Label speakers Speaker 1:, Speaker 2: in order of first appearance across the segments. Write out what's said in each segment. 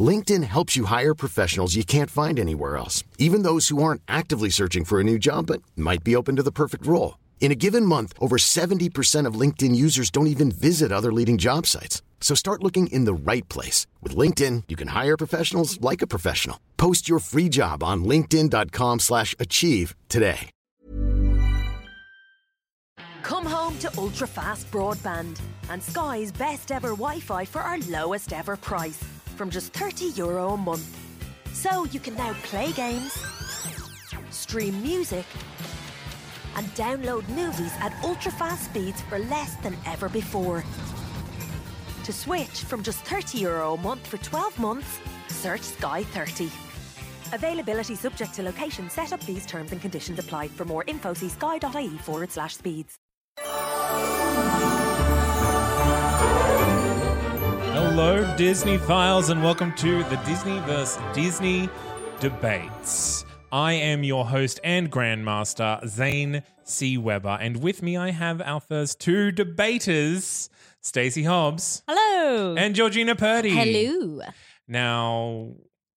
Speaker 1: LinkedIn helps you hire professionals you can't find anywhere else, even those who aren't actively searching for a new job but might be open to the perfect role. In a given month, over 70% of LinkedIn users don't even visit other leading job sites. So start looking in the right place. With LinkedIn, you can hire professionals like a professional. Post your free job on linkedin.com slash achieve today.
Speaker 2: Come home to ultra fast broadband and Sky's best ever Wi Fi for our lowest ever price from just 30 euro a month. So you can now play games, stream music, and download movies at ultra fast speeds for less than ever before. To switch from just 30 euro a month for 12 months, search Sky 30. Availability subject to location, set up fees, terms and conditions apply. For more info, see sky.ie forward slash speeds.
Speaker 3: Hello, Disney Files, and welcome to the Disney vs. Disney debates. I am your host and grandmaster, Zane C. Weber, and with me I have our first two debaters, Stacie Hobbs
Speaker 4: Hello.
Speaker 3: and Georgina Purdie.
Speaker 4: Hello.
Speaker 3: Now,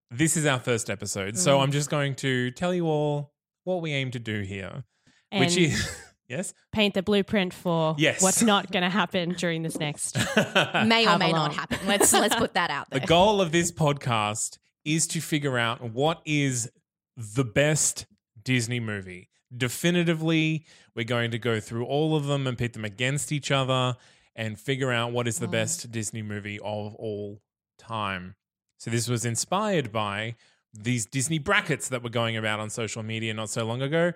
Speaker 3: this is our first episode, so
Speaker 4: Mm.
Speaker 3: I'm just going to tell you all what we aim to do here, which is yes,
Speaker 4: paint the blueprint for
Speaker 3: Yes.
Speaker 4: what's not going to happen during this next.
Speaker 5: may or may
Speaker 4: along.
Speaker 5: not happen. Let's let's put that out there.
Speaker 3: The goal of this podcast is to figure out what is the best Disney movie. Definitively, we're going to go through all of them and pit them against each other and figure out what is the mm. best Disney movie of all time. So, this was inspired by these Disney brackets that were going about on social media not so long ago.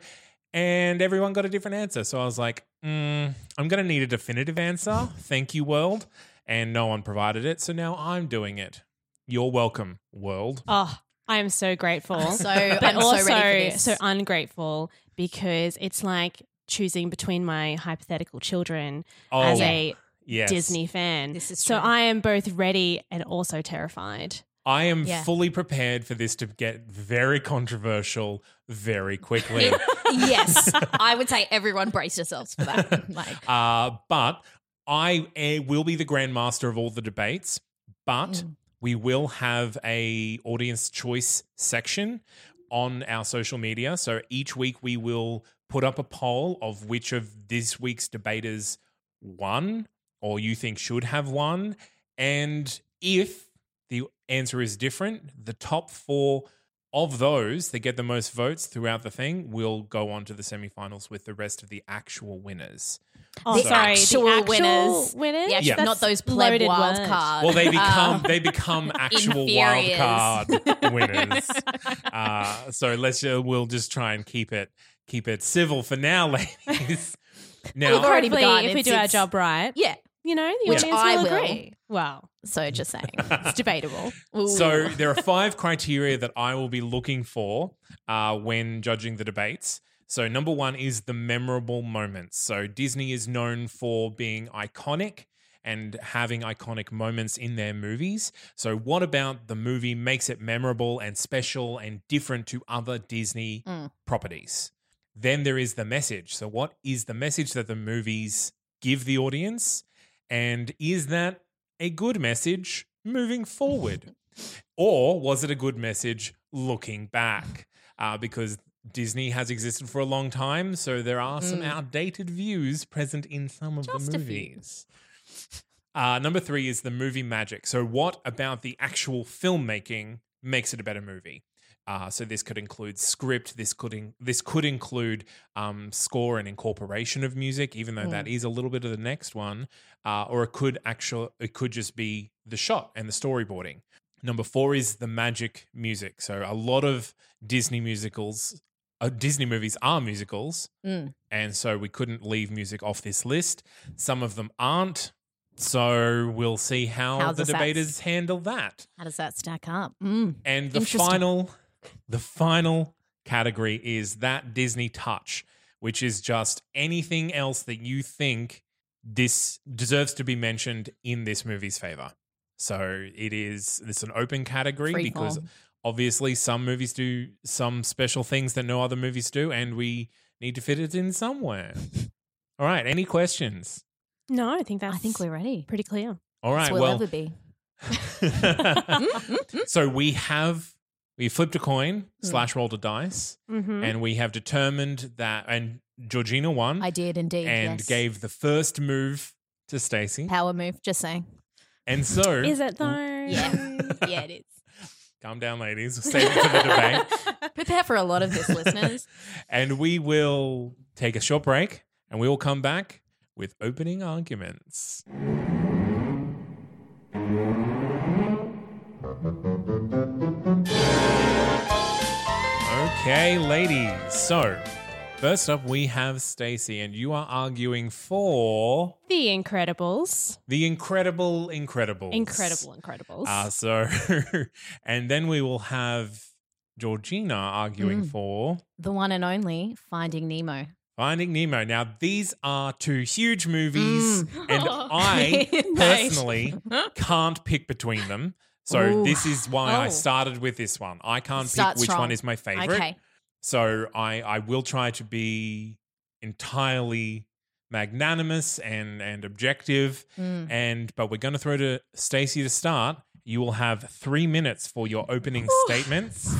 Speaker 3: And everyone got a different answer. So I was like, mm, I'm going to need a definitive answer. Thank you, world. And no one provided it. So now I'm doing it. You're welcome, world.
Speaker 4: Oh, I am so grateful.
Speaker 5: So
Speaker 4: but
Speaker 5: I'm
Speaker 4: also
Speaker 5: so ready for this.
Speaker 4: so ungrateful because it's like choosing between my hypothetical children
Speaker 3: Oh,
Speaker 4: as a
Speaker 3: yes.
Speaker 4: Disney fan.
Speaker 5: This is true. so.
Speaker 4: I am both ready and also terrified.
Speaker 3: I am
Speaker 5: Yeah.
Speaker 3: fully prepared for this to get very controversial very quickly.
Speaker 5: yes, I would say everyone brace yourselves for that. Like,
Speaker 3: uh, but I eh, will be the grandmaster of all the debates, but
Speaker 5: Mm.
Speaker 3: we will have a audience choice section on our social media. So each week we will put up a poll of which of this week's debaters won or you think should have won. And if the answer is different, the top four of those that get the most votes throughout the thing will go on to the semifinals with the rest of the actual winners.
Speaker 4: Oh,
Speaker 5: The
Speaker 4: sorry,
Speaker 5: actual
Speaker 4: the actual
Speaker 5: winners.
Speaker 4: winners.
Speaker 5: the actual-
Speaker 4: That's
Speaker 5: not those pleb
Speaker 4: loaded
Speaker 5: wild
Speaker 4: word.
Speaker 5: card.
Speaker 3: Well, they become they become actual wild card winners. Uh, so let's uh, we'll just try and keep it keep it civil for now, ladies. Now,
Speaker 5: We've already
Speaker 4: Hopefully,
Speaker 5: begun.
Speaker 4: if we do our job right,
Speaker 5: yeah.
Speaker 4: You know, the
Speaker 5: Which
Speaker 4: audience
Speaker 5: I
Speaker 4: will
Speaker 5: will.
Speaker 4: agree. Well,
Speaker 5: So just saying.
Speaker 4: it's debatable.
Speaker 3: So there are five criteria that I will be looking for uh, when judging the debates. So number one is the memorable moments. So Disney is known for being iconic and having iconic moments in their movies. So what about the movie makes it memorable and special and different to other Disney
Speaker 5: Mm.
Speaker 3: properties? Then there is the message. So what is the message that the movies give the audience? And is that a good message moving forward? or was it a good message looking back? Uh, because Disney has existed for a long time, so there are some outdated views present in some of
Speaker 5: Just
Speaker 3: the movies. Uh, number three is the movie magic. So, what about the actual filmmaking makes it a better movie? Uh, so this could include script. This could in, this could include um, score and incorporation of music, even though that is a little bit of the next one. Uh, or it could actual it could just be the shot and the storyboarding. Number four is the magic music. So a lot of Disney musicals, uh, Disney movies are musicals,
Speaker 5: Mm.
Speaker 3: and so we couldn't leave music off this list. Some of them aren't. So we'll see how,
Speaker 5: How
Speaker 3: the debaters handle that.
Speaker 5: How does that stack up? Mm.
Speaker 3: And the final, the final category is that Disney touch, which is just anything else that you think this deserves to be mentioned in this movie's favor. So it is it's an open category
Speaker 5: Free
Speaker 3: because
Speaker 5: form.
Speaker 3: obviously some movies do some special things that no other movies do, and we need to fit it in somewhere. All right, any questions?
Speaker 4: No, I think that's
Speaker 5: I think we're ready.
Speaker 4: pretty clear.
Speaker 3: All right,
Speaker 5: we'll
Speaker 3: well,
Speaker 5: ever be.
Speaker 3: so we have we flipped a coin slash rolled a dice,
Speaker 4: Mm-hmm.
Speaker 3: and we have determined that and Georgina won
Speaker 5: I did indeed.
Speaker 3: and
Speaker 5: yes.
Speaker 3: gave the first move to Stacie.
Speaker 5: power move. Just saying.
Speaker 3: And so
Speaker 4: Is it though?
Speaker 5: Yeah, yeah, it is.
Speaker 3: calm down, ladies. We'll save it for the debate.
Speaker 5: Prepare for a lot of this, listeners.
Speaker 3: And we will take a short break and we will come back with opening arguments. Okay, ladies. So, first up we have Stacie and you are arguing for
Speaker 4: The Incredibles.
Speaker 3: the incredible incredibles.
Speaker 4: Incredible Incredibles.
Speaker 3: Uh, so and then we will have Georgina arguing
Speaker 5: Mm.
Speaker 3: for
Speaker 5: The one and only Finding Nemo.
Speaker 3: Finding Nemo. Now, these are two huge movies,
Speaker 5: Mm.
Speaker 3: and I
Speaker 5: Nice.
Speaker 3: personally can't pick between them. So,
Speaker 5: Ooh.
Speaker 3: this is why I
Speaker 5: Oh.
Speaker 3: started with this one. I can't
Speaker 5: Start
Speaker 3: pick which
Speaker 5: strong.
Speaker 3: one is my favorite.
Speaker 5: Okay.
Speaker 3: So, I, I will try to be entirely magnanimous and, and objective.
Speaker 5: Mm.
Speaker 3: And but we're going to throw to Stacie to start. You will have three minutes for your opening statements.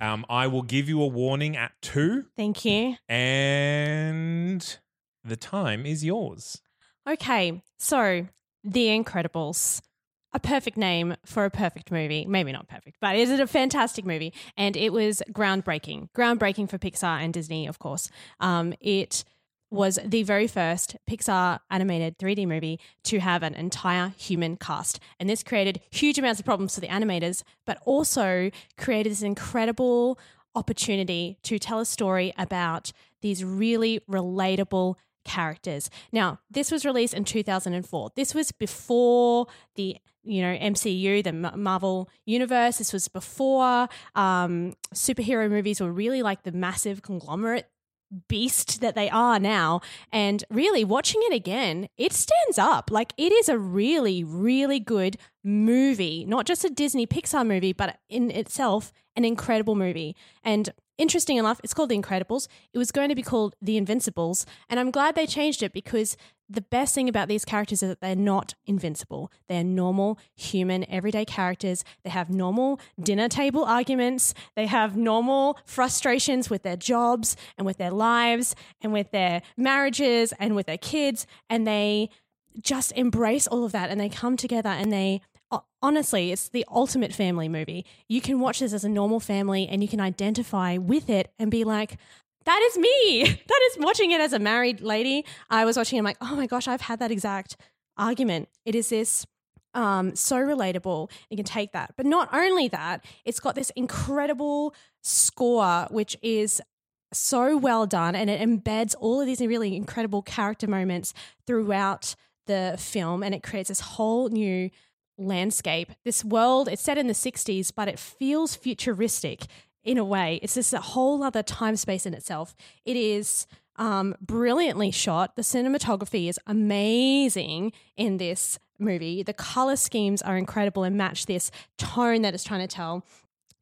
Speaker 3: Um, I will give you a warning at two
Speaker 4: Thank you.
Speaker 3: and the time is yours.
Speaker 4: Okay, so The Incredibles. A perfect name for a perfect movie. Maybe not perfect, but is it a fantastic movie? And it was groundbreaking. Groundbreaking for Pixar and Disney, of course. Um, it was the very first Pixar animated 3D movie to have an entire human cast. And this created huge amounts of problems for the animators, but also created this incredible opportunity to tell a story about these really relatable characters. Now, this was released in 2004. This was before the you know MCU, the Marvel universe. This was before um, superhero movies were really like the massive conglomerate beast that they are now. And really, watching it again, it stands up. Like it is a really, really good movie, not just a Disney Pixar movie, but in itself, an incredible movie. And interesting enough, it's called The Incredibles. It was going to be called The Invincibles. And I'm glad they changed it because the best thing about these characters is that they're not invincible. They're normal, human, everyday characters. They have normal dinner table arguments. They have normal frustrations with their jobs and with their lives and with their marriages and with their kids. And they just embrace all of that and they come together and they honestly it's the ultimate family movie you can watch this as a normal family and you can identify with it and be like that is me that is watching it as a married lady i was watching it I'm like oh my gosh i've had that exact argument it is this um, so relatable. You can take that. But not only that, it's got this incredible score, which is so well done and it embeds all of these really incredible character moments throughout the film and it creates this whole new landscape. This world, it's set in the 60s, but it feels futuristic in a way. It's just a whole other time space in itself. It is um, brilliantly shot. The cinematography is amazing in this movie. The color schemes are incredible and match this tone that it's trying to tell.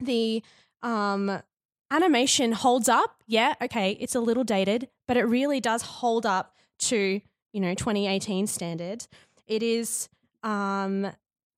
Speaker 4: The um, animation holds up. Yeah, okay, it's a little dated, but it really does hold up to, you know, 2018 standard. It is um,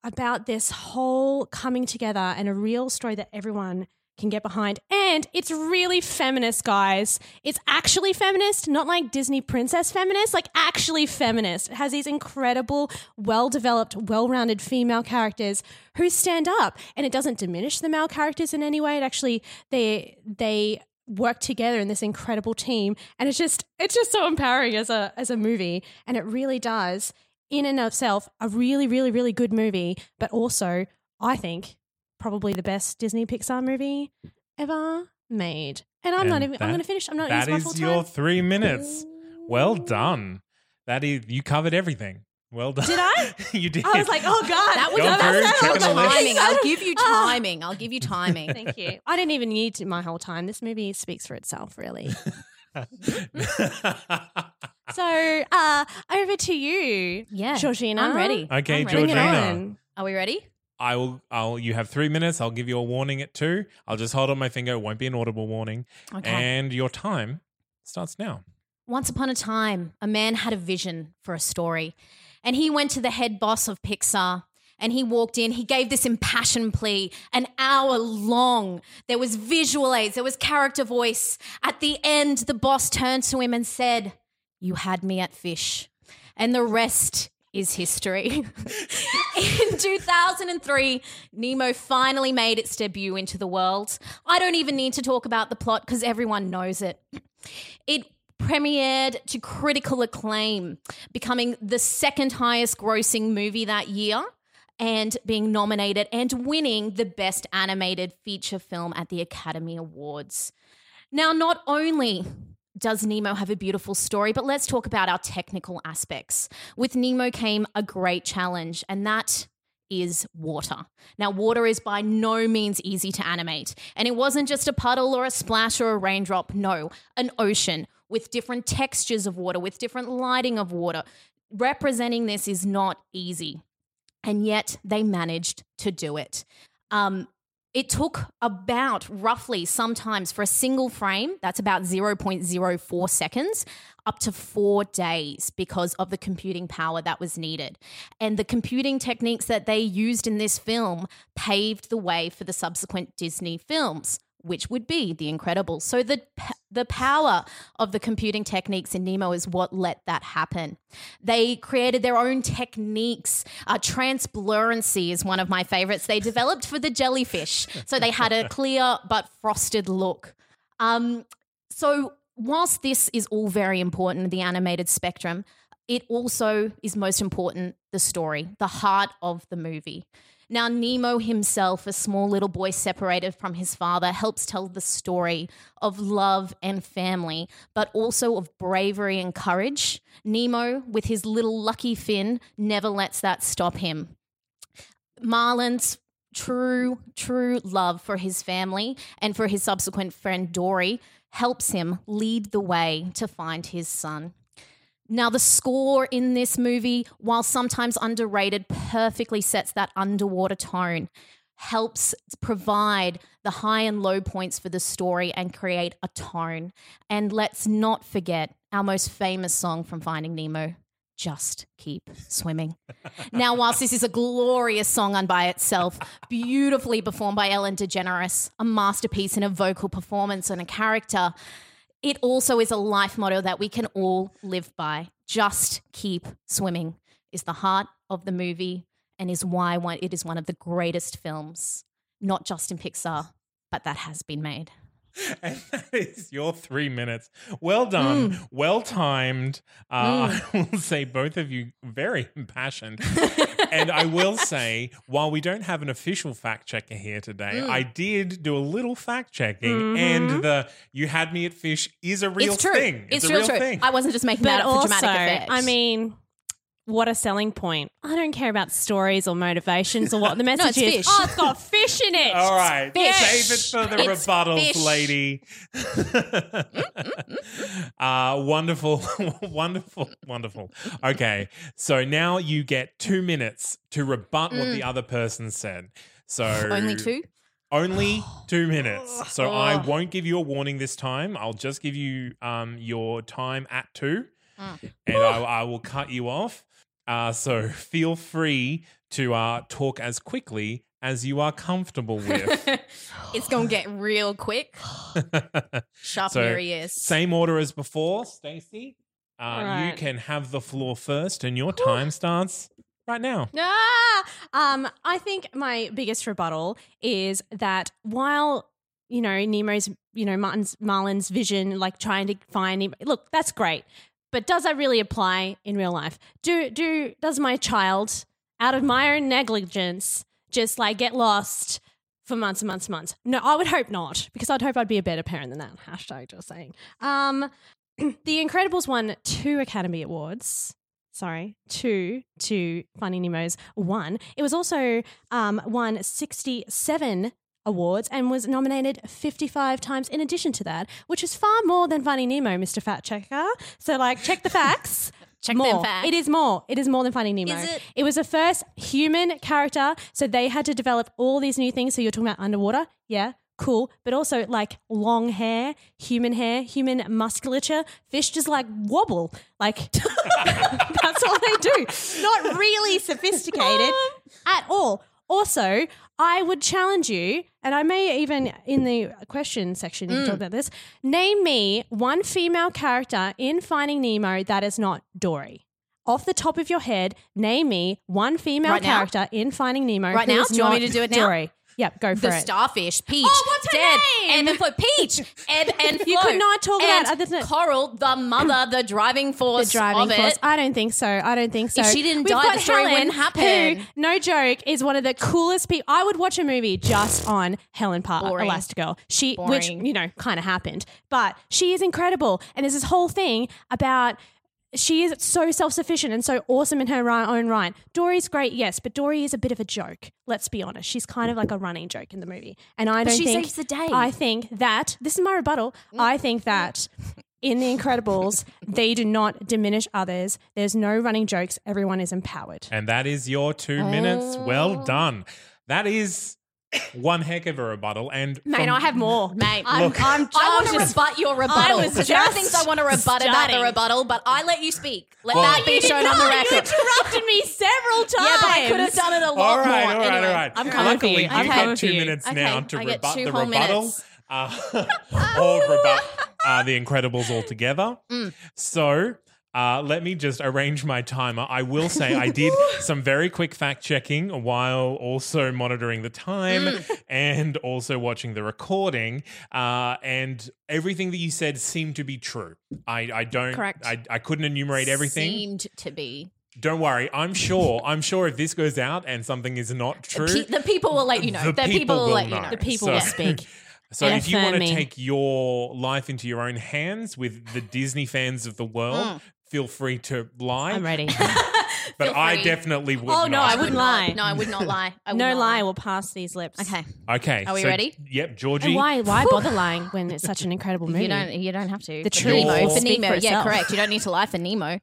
Speaker 4: about this whole coming together and a real story that everyone can get behind. And it's really feminist, guys. It's actually feminist, not like Disney princess feminist, like actually feminist. It has these incredible, well developed, well rounded female characters who stand up. And it doesn't diminish the male characters in any way. It actually, they, they, work together in this incredible team and it's just it's just so empowering as a as a movie and it really does in and of itself a really really really good movie but also i think probably the best disney pixar movie ever made and i'm not even
Speaker 3: that-
Speaker 4: i'm gonna finish i'm not
Speaker 3: That
Speaker 4: using my
Speaker 3: is
Speaker 4: full
Speaker 3: your
Speaker 4: time
Speaker 3: three minutes. Well done. That is you covered everything. Well done.
Speaker 4: Did I?
Speaker 3: you did.
Speaker 4: I was like, oh god,
Speaker 5: That was
Speaker 3: Go
Speaker 5: that's
Speaker 3: through,
Speaker 5: that's
Speaker 3: check on the list.
Speaker 5: timing. I'll give you ah. timing. I'll give you timing.
Speaker 4: Thank you. I didn't even need to my whole time. This movie speaks for itself, really. so, uh, over to you,
Speaker 5: Yeah,
Speaker 4: Georgina.
Speaker 5: I'm ready.
Speaker 3: okay,
Speaker 5: I'm ready.
Speaker 4: Bring it
Speaker 3: Georgina.
Speaker 4: on.
Speaker 5: Are we ready?
Speaker 3: I will. I'll. You have three minutes. I'll give you a warning at two. I'll just hold on my finger. It won't be an audible warning.
Speaker 5: Okay.
Speaker 3: And your time starts now.
Speaker 5: Once upon a time, a man had a vision for a story, and he went to the head boss of Pixar. And he walked in, he gave this impassioned plea, an hour long. There was visual aids, there was character voice. At the end, the boss turned to him and said, You had me at fish. And the rest is history. in 2003, Nemo finally made its debut into the world. I don't even need to talk about the plot because everyone knows it. It premiered to critical acclaim, becoming the second highest grossing movie that year and being nominated and winning the Best Animated Feature Film at the Academy Awards. Now, not only does Nemo have a beautiful story, but let's talk about our technical aspects. With Nemo came a great challenge, and that is water. Now, water is by no means easy to animate, and it wasn't just a puddle or a splash or a raindrop. No, an ocean with different textures of water, with different lighting of water. Representing this is not easy, and yet they managed to do it. Um, it took about roughly sometimes for a single frame, that's about 0.04 seconds, up to four days because of the computing power that was needed. And the computing techniques that they used in this film paved the way for the subsequent Disney films. Which would be The Incredibles. So the the power of the computing techniques in Nemo is what let that happen. They created their own techniques. Uh, transparency is one of my favorites. They developed for the jellyfish, so they had a clear but frosted look. Um, so whilst this is all very important, the animated spectrum, it also is most important the story, the heart of the movie. Now, Nemo himself, a small little boy separated from his father, helps tell the story of love and family, but also of bravery and courage. Nemo, with his little lucky fin, never lets that stop him. Marlin's true, true love for his family and for his subsequent friend Dory helps him lead the way to find his son. Now, the score in this movie, while sometimes underrated, perfectly sets that underwater tone, helps provide the high and low points for the story and create a tone. And let's not forget our most famous song from Finding Nemo. Just keep swimming. now, whilst this is a glorious song on by itself, beautifully performed by Ellen DeGeneres, a masterpiece in a vocal performance and a character, it also is a life motto that we can all live by. Just keep swimming is the heart of the movie and is why one, it is one of the greatest films, not just in Pixar, but that has been made.
Speaker 3: And that is your three minutes. Well done.
Speaker 5: Mm.
Speaker 3: Well timed. Uh, I will say both of you very impassioned. and I will say, while we don't have an official fact checker here today,
Speaker 5: Mm.
Speaker 3: I did do a little fact checking, and the "you had me at fish" is a real
Speaker 5: it's true.
Speaker 3: thing.
Speaker 5: It's,
Speaker 3: a
Speaker 5: real
Speaker 3: real
Speaker 5: true.
Speaker 3: thing.
Speaker 5: I wasn't just making
Speaker 4: But
Speaker 5: that up for
Speaker 4: also,
Speaker 5: dramatic effect.
Speaker 4: I mean, what a selling point. I don't care about stories or motivations or what the message
Speaker 5: it's
Speaker 4: is.
Speaker 5: fish.
Speaker 4: Oh, it's got fish in it.
Speaker 3: All right,
Speaker 5: Fish.
Speaker 3: save it for the
Speaker 5: It's
Speaker 3: rebuttals,
Speaker 5: fish.
Speaker 3: lady. uh, wonderful, wonderful, wonderful. Okay, so now you get two minutes to rebut what the other person said. So
Speaker 5: Mm. Only two?
Speaker 3: Only two minutes. So I won't give you a warning this time. I'll just give you um, your time at two,
Speaker 5: Mm.
Speaker 3: and I, I will cut you off. Uh, so feel free to uh, talk as quickly as you are comfortable with.
Speaker 5: it's going to get real quick. Sharp
Speaker 3: So,
Speaker 5: your ears.
Speaker 3: Same order as before, Stacie. Uh, You can have the floor first, and your time starts right now.
Speaker 4: Ah! Um, I think my biggest rebuttal is that while you know Nemo's, you know Martin's Marlin's vision, like trying to find him. look, that's great, but does that really apply in real life? Do do does my child, out of my own negligence, just like get lost? For months and months and months. No, I would hope not, because I'd hope I'd be a better parent than that. Hashtag just saying. Um, the Incredibles won two Academy Awards. sorry, two to Finding Nemo's one. It was also um, won 67 awards and was nominated 55 times in addition to that, which is far more than Finding Nemo, Mr. Fat Checker. So, like, check the facts.
Speaker 5: Check
Speaker 4: more. It is more. It is more than Finding Nemo.
Speaker 5: Is it?
Speaker 4: was the first human character, so they had to develop all these new things. So you're talking about underwater, yeah, cool, but also like long hair, human hair, human musculature. Fish just like wobble, like that's all they do. Not really sophisticated at all. Also, I would challenge you, and I may even in the question section you talk mm. about this. Name me one female character in Finding Nemo that is not Dory. Off the top of your head, name me one female
Speaker 5: Right
Speaker 4: character in Finding Nemo.
Speaker 5: Right now? Do you want me to do it now?
Speaker 4: Dory. Yep, go for
Speaker 5: The
Speaker 4: it.
Speaker 5: starfish, Peach,
Speaker 4: Oh, what's her
Speaker 5: dead,
Speaker 4: name?
Speaker 5: Ebb and Flow, Peach, Ebb and Flow.
Speaker 4: You could not talk
Speaker 5: and
Speaker 4: about other than-
Speaker 5: Coral, the mother, the driving
Speaker 4: the
Speaker 5: force
Speaker 4: driving
Speaker 5: of
Speaker 4: force.
Speaker 5: it.
Speaker 4: I don't think so. I don't think so.
Speaker 5: If she didn't
Speaker 4: We've
Speaker 5: die, the story
Speaker 4: Helen,
Speaker 5: wouldn't happen.
Speaker 4: Who, no joke, is one of the coolest people. I would watch a movie just on Helen Parr,
Speaker 5: Boring.
Speaker 4: Elastigirl. She, which you know, kind of happened, but she is incredible. And there's this whole thing about. She is so self sufficient and so awesome in her own right. Dory's great, yes, but Dory is a bit of a joke. Let's be honest. She's kind of like a running joke in the movie. And I don't
Speaker 5: she
Speaker 4: think.
Speaker 5: saves the day.
Speaker 4: I think that. This is my rebuttal. Mm. I think that in The Incredibles, they do not diminish others. There's no running jokes. Everyone is empowered.
Speaker 3: And that is your two minutes.
Speaker 5: Oh.
Speaker 3: Well done. That is one heck of a rebuttal. And
Speaker 4: Mate,
Speaker 3: from-
Speaker 4: I have more.
Speaker 5: Mate, I'm,
Speaker 3: Look.
Speaker 5: I'm, I want to rebut your rebuttal.
Speaker 4: was
Speaker 5: there are
Speaker 4: just
Speaker 5: things I want to rebut about the
Speaker 4: starting.
Speaker 5: rebuttal, but I let you speak. Let
Speaker 3: Well-
Speaker 5: that be shown on the
Speaker 4: You interrupted me several times.
Speaker 5: Yeah, but I could have done it a lot
Speaker 3: all right,
Speaker 5: more.
Speaker 3: all right,
Speaker 5: Anyway,
Speaker 3: all right.
Speaker 4: I'm coming for
Speaker 3: Luckily,
Speaker 4: you.
Speaker 3: you
Speaker 4: I'm
Speaker 3: get
Speaker 4: coming
Speaker 3: two
Speaker 4: you.
Speaker 3: minutes
Speaker 5: Okay,
Speaker 3: now to
Speaker 5: I get
Speaker 3: rebut
Speaker 5: two
Speaker 3: the
Speaker 5: whole
Speaker 3: rebuttal.
Speaker 5: minutes.
Speaker 3: Uh, or rebut uh, the Incredibles altogether.
Speaker 5: Mm.
Speaker 3: So uh, let me just arrange my timer. I will say I did some very quick fact checking while also monitoring the time
Speaker 5: Mm.
Speaker 3: and also watching the recording. Uh, and everything that you said seemed to be true. I, I don't.
Speaker 4: Correct.
Speaker 3: I, I couldn't enumerate everything.
Speaker 5: Seemed to be.
Speaker 3: Don't worry. I'm sure. I'm sure if this goes out and something is not true,
Speaker 5: Pe- the people will let you know.
Speaker 3: the
Speaker 5: The, people, will
Speaker 3: will
Speaker 5: let you
Speaker 3: know.
Speaker 5: know.
Speaker 4: The people
Speaker 3: So-
Speaker 4: will speak.
Speaker 3: So
Speaker 4: and
Speaker 3: if you want to take your life into your own hands with the Disney fans of the world, feel free to lie.
Speaker 4: I'm ready.
Speaker 3: But
Speaker 5: Feel
Speaker 3: I
Speaker 5: free.
Speaker 3: definitely would
Speaker 4: Oh, no. I wouldn't lie.
Speaker 5: No, I would not lie. I would
Speaker 4: no
Speaker 5: not
Speaker 4: lie will pass these lips.
Speaker 5: Okay.
Speaker 3: Okay.
Speaker 5: Are we
Speaker 3: so-
Speaker 5: ready?
Speaker 3: Yep, Georgie.
Speaker 4: And why why bother lying when it's such an incredible movie?
Speaker 5: You don't. You don't have to.
Speaker 4: The
Speaker 5: For
Speaker 4: truth
Speaker 5: Nemo.
Speaker 3: will
Speaker 5: For
Speaker 4: speak
Speaker 5: Nemo.
Speaker 4: for
Speaker 5: yeah,
Speaker 4: itself.
Speaker 5: correct. You don't need to lie for Nemo.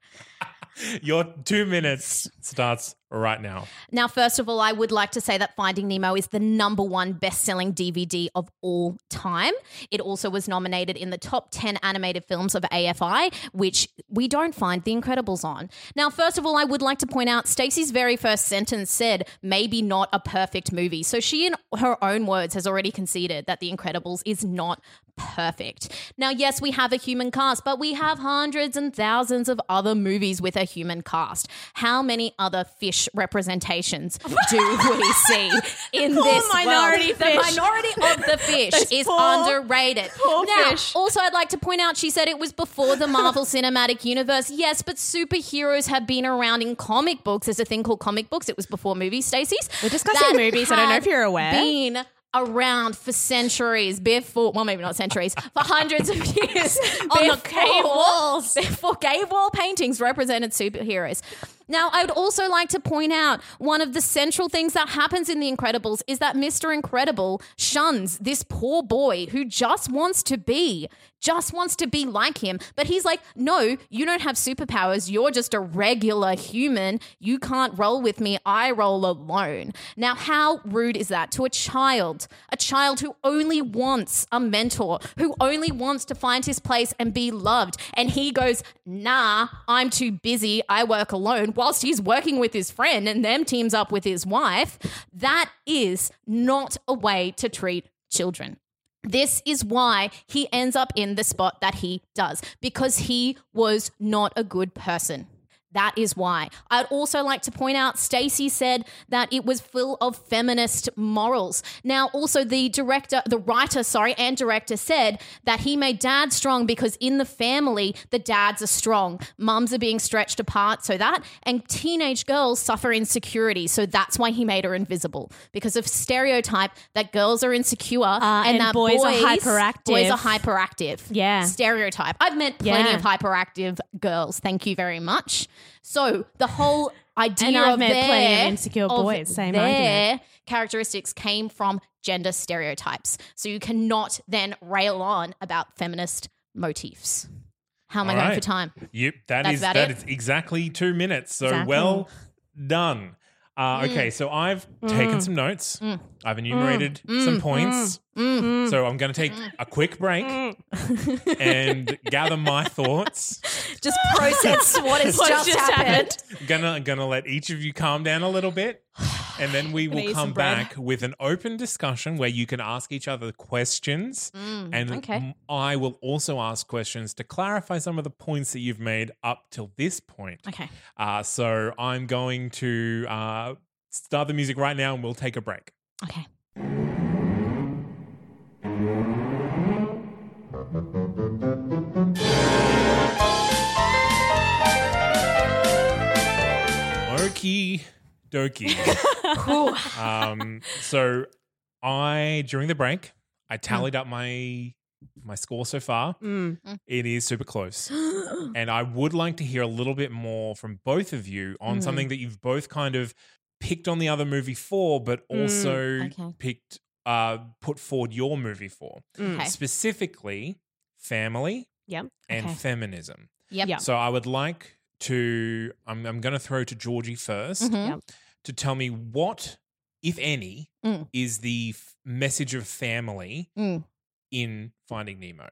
Speaker 3: Your two minutes starts right now.
Speaker 5: Now, first of all, I would like to say that Finding Nemo is the number one best selling DVD of all time. It also was nominated in the top 10 animated films of AFI, which we don't find The Incredibles on. Now, first of all, I would like to point out Stacie's very first sentence said, maybe not a perfect movie. So she, in her own words, has already conceded that The Incredibles is not perfect. Now, yes, we have a human cast, but we have hundreds and thousands of other movies with a human cast. How many other fish representations do we see in
Speaker 4: Poor
Speaker 5: this
Speaker 4: minority
Speaker 5: world?
Speaker 4: fish.
Speaker 5: The minority of the fish
Speaker 4: Those
Speaker 5: is
Speaker 4: poor-
Speaker 5: underrated.
Speaker 4: poor
Speaker 5: now,
Speaker 4: fish.
Speaker 5: also, I'd like to point out she said it was before the Marvel Cinematic Universe. Yes, but superheroes have been around in comic books. There's a thing called comic books. It was before movies, Stacie's.
Speaker 4: We're discussing movies. I don't know if you're aware.
Speaker 5: Been around for centuries before, well, maybe not centuries, for hundreds of years
Speaker 4: On the cave walls.
Speaker 5: Before cave wall paintings represented superheroes. Now, I would also like to point out one of the central things that happens in The Incredibles is that Mr. Incredible shuns this poor boy who just wants to be, just wants to be like him. But he's like, no, you don't have superpowers. You're just a regular human. You can't roll with me. I roll alone. Now, how rude is that to a child? A child who only wants a mentor, who only wants to find his place and be loved. And he goes, nah, I'm too busy. I work alone whilst he's working with his friend and them teams up with his wife. That is not a way to treat children. This is why he ends up in the spot that he does because he was not a good person. That is why. I'd also like to point out Stacie said that it was full of feminist morals. Now, also the director, the writer, sorry, and director said that he made dad strong because in the family, the dads are strong. Mums are being stretched apart, so that, and teenage girls suffer insecurity. So that's why he made her invisible because of stereotype that girls are insecure and,
Speaker 4: Uh, and
Speaker 5: that
Speaker 4: boys are hyperactive.
Speaker 5: Boys are hyperactive.
Speaker 4: Yeah.
Speaker 5: Stereotype. I've met plenty
Speaker 4: Yeah.
Speaker 5: of hyperactive girls. Thank you very much. So the whole idea
Speaker 4: And I've
Speaker 5: of
Speaker 4: met
Speaker 5: their,
Speaker 4: plenty of insecure
Speaker 5: of
Speaker 4: boys, same
Speaker 5: their
Speaker 4: argument.
Speaker 5: characteristics came from gender stereotypes. So you cannot then rail on about feminist motifs. How am I
Speaker 3: All
Speaker 5: going for time?
Speaker 3: Yep, that
Speaker 5: That's
Speaker 3: is
Speaker 5: about
Speaker 3: that
Speaker 5: it?
Speaker 3: is exactly two minutes. So
Speaker 4: Exactly.
Speaker 3: well done. Uh,
Speaker 5: Mm.
Speaker 3: okay, so I've taken some notes. I've enumerated
Speaker 5: Mm.
Speaker 3: some points. So I'm going to take
Speaker 5: Mm.
Speaker 3: a quick break and gather my thoughts.
Speaker 5: Just process what has just happened.
Speaker 3: gonna gonna let each of you calm down a little bit and then we will come back with an open discussion where you can ask each other questions and
Speaker 5: Mm, okay.
Speaker 3: m- i will also ask questions to clarify some of the points that you've made up till this point
Speaker 5: Okay.
Speaker 3: uh, so i'm going to uh, start the music right now and we'll take a break
Speaker 5: Okay.
Speaker 3: okie dokie um, so i during the break i tallied up my my score so far
Speaker 4: Mm.
Speaker 3: It is super close. and I would like to hear a little bit more from both of you on
Speaker 5: Mm.
Speaker 3: something that you've both kind of picked on the other movie for, but also
Speaker 5: Mm, okay.
Speaker 3: picked, uh, put forward your movie for.
Speaker 4: Mm.
Speaker 5: Okay.
Speaker 3: Specifically, family
Speaker 4: Yep.
Speaker 3: and
Speaker 5: Okay.
Speaker 3: feminism.
Speaker 5: Yep.
Speaker 4: Yeah.
Speaker 3: So I would like to, I'm, I'm going to throw to Georgie 1st
Speaker 5: Mhm.
Speaker 4: Yep.
Speaker 3: to tell me what, if any,
Speaker 5: Mm.
Speaker 3: is the f- message of family
Speaker 5: Mm.
Speaker 3: in Finding Nemo.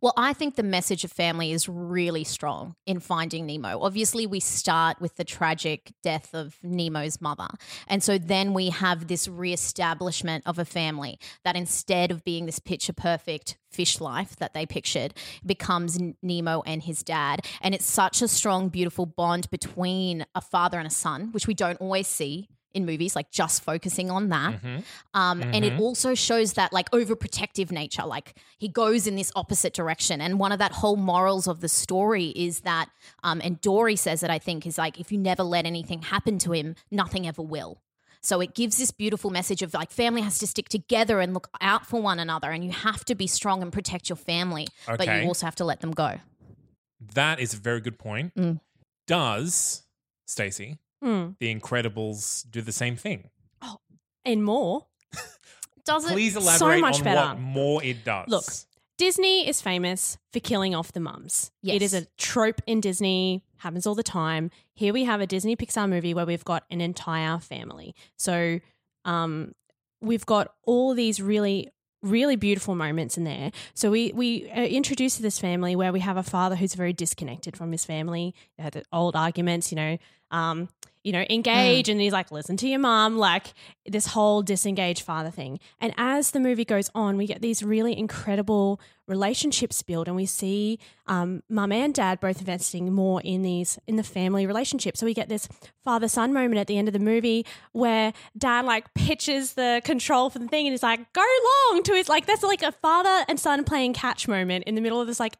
Speaker 5: Well, I think the message of family is really strong in Finding Nemo. Obviously, we start with the tragic death of Nemo's mother. And so then we have this reestablishment of a family that instead of being this picture perfect fish life that they pictured, becomes Nemo and his dad. And it's such a strong, beautiful bond between a father and a son, which we don't always see in movies, like just focusing on that.
Speaker 3: Mhm.
Speaker 5: Um, And it
Speaker 3: Mhm.
Speaker 5: also shows that like overprotective nature, like he goes in this opposite direction. And one of that whole morals of the story is that, um, and Dory says it, I think, is like if you never let anything happen to him, nothing ever will. So it gives this beautiful message of like family has to stick together and look out for one another, and you have to be strong and protect your family, but you also have to let them go.
Speaker 3: That is a very good point.
Speaker 5: Mm.
Speaker 3: Does Stacie
Speaker 4: Mm.
Speaker 3: The Incredibles do the same thing?
Speaker 4: Oh, and more.
Speaker 5: Does it?
Speaker 3: Please elaborate
Speaker 4: much
Speaker 3: on
Speaker 4: better.
Speaker 3: what more it does.
Speaker 4: Look, Disney is famous for killing off the mums. It is a trope in Disney, happens all the time. Here we have a Disney Pixar movie where we've got an entire family. So um, we've got all these really really beautiful moments in there. So we we are introduced to this family where we have a father who's very disconnected from his family. They had the old arguments, you know, um, you know, engage, and he's like, listen to your mom, like this whole disengaged father thing. And as the movie goes on, we get these really incredible relationships build, and we see um, mum and dad both investing more in these in the family relationship. So we get this father son moment at the end of the movie where dad like pitches the control for the thing, and he's like, "Go long!" To his like that's like a father and son playing catch moment in the middle of this like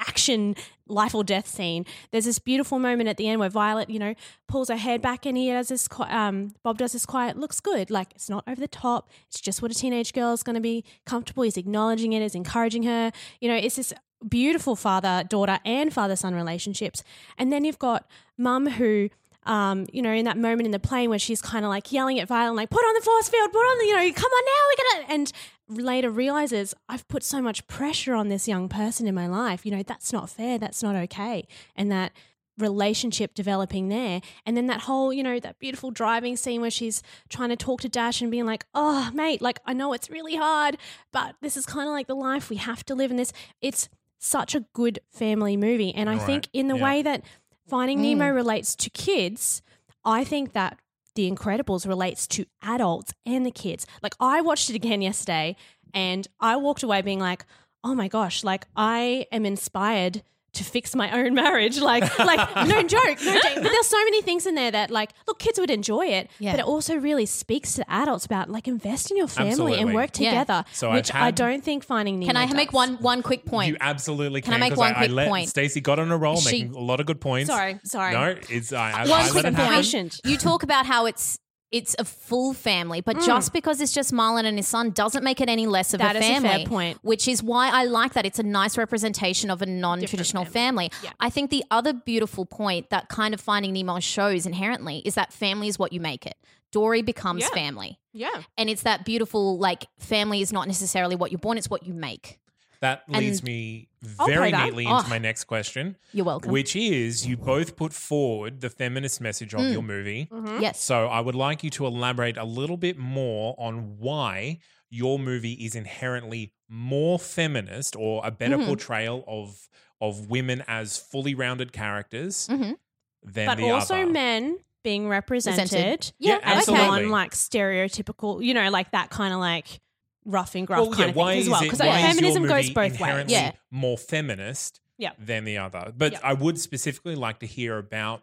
Speaker 4: action life or death scene. There's this beautiful moment at the end where Violet, you know, pulls her head back and he does this. Um, Bob does this quiet. Looks good. Like it's not over the top. It's just what a teenage girl is going to be comfortable. He's acknowledging it. He's encouraging her. You know, it's this beautiful father daughter and father son relationships. And then you've got mum who. Um, you know, in that moment in the plane where she's kind of like yelling at Violet, like, put on the force field, put on the, you know, come on now, we gotta, and later realizes I've put so much pressure on this young person in my life. You know, that's not fair. That's not okay. And that relationship developing there. And then that whole, you know, that beautiful driving scene where she's trying to talk to Dash and being like, oh, mate, like, I know it's really hard, but this is kind of like the life we have to live in this. It's such a good family movie. And I
Speaker 3: Right.
Speaker 4: think in the
Speaker 3: Yeah.
Speaker 4: way that Finding Nemo mm. relates to kids, I think that The Incredibles relates to adults and the kids. Like I watched it again yesterday and I walked away being like, "Oh my gosh, like I am inspired to fix my own marriage." Like like no joke, no joke. But there's so many things in there that like look, kids would enjoy it,
Speaker 5: Yeah.
Speaker 4: but it also really speaks to adults about like invest in your family
Speaker 3: Absolutely.
Speaker 4: and work
Speaker 5: Yeah.
Speaker 4: together,
Speaker 3: So I've
Speaker 4: which I don't think Finding Nemo
Speaker 5: Can I make one one quick point?
Speaker 3: You absolutely
Speaker 5: Can
Speaker 3: can.
Speaker 5: I make
Speaker 3: 'cause
Speaker 5: one
Speaker 3: I,
Speaker 5: quick
Speaker 3: let
Speaker 5: point?
Speaker 3: Stacie got on a roll,
Speaker 5: She-
Speaker 3: making a lot of good points.
Speaker 4: Sorry, sorry.
Speaker 3: No, it's I, I,
Speaker 5: One
Speaker 3: I
Speaker 5: quick
Speaker 3: let it
Speaker 5: point. You talk about how it's it's a full family, but just because it's just Marlin and his son doesn't make it any less of
Speaker 4: Mm. That
Speaker 5: a
Speaker 4: is a fair
Speaker 5: family.
Speaker 4: point.
Speaker 5: Which is why I like that. It's a nice representation of a non-traditional family.
Speaker 4: Yeah.
Speaker 5: I think the other beautiful point that kind of Finding Nemo shows inherently is that family is what you make it. Dory becomes
Speaker 4: Yeah.
Speaker 5: family.
Speaker 4: Yeah.
Speaker 5: And it's that beautiful, like, family is not necessarily what you're born, it's what you make.
Speaker 3: That leads
Speaker 5: And-
Speaker 3: me very
Speaker 4: play that.
Speaker 3: neatly into
Speaker 5: Oh.
Speaker 3: my next question,
Speaker 5: You're welcome.
Speaker 3: which is you both put forward the feminist message of
Speaker 5: Mm.
Speaker 3: your movie.
Speaker 5: yes.
Speaker 3: So I would like you to elaborate a little bit more on why your movie is inherently more feminist or a better
Speaker 5: Mhm.
Speaker 3: portrayal of of women as fully rounded characters
Speaker 5: Mhm.
Speaker 3: than
Speaker 4: But
Speaker 3: the
Speaker 4: also
Speaker 3: other.
Speaker 4: men being represented,
Speaker 5: Presented.
Speaker 3: Yeah,
Speaker 5: Yeah,
Speaker 4: as
Speaker 3: absolutely.
Speaker 4: non like stereotypical, you know, like that kind of like rough and gruff
Speaker 3: well,
Speaker 4: kind
Speaker 3: yeah,
Speaker 4: of
Speaker 3: why
Speaker 4: thing
Speaker 3: is
Speaker 4: as well.
Speaker 3: it-
Speaker 4: Because
Speaker 3: why is your
Speaker 4: feminism goes both ways.
Speaker 5: Yeah.
Speaker 3: more feminist
Speaker 4: Yeah.
Speaker 3: than the other. But
Speaker 4: Yeah.
Speaker 3: I would specifically like to hear about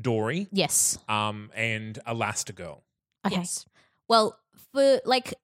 Speaker 3: Dory
Speaker 5: Yes.
Speaker 3: um, and Elastigirl.
Speaker 5: Okay.
Speaker 4: Yes.
Speaker 5: Well, for like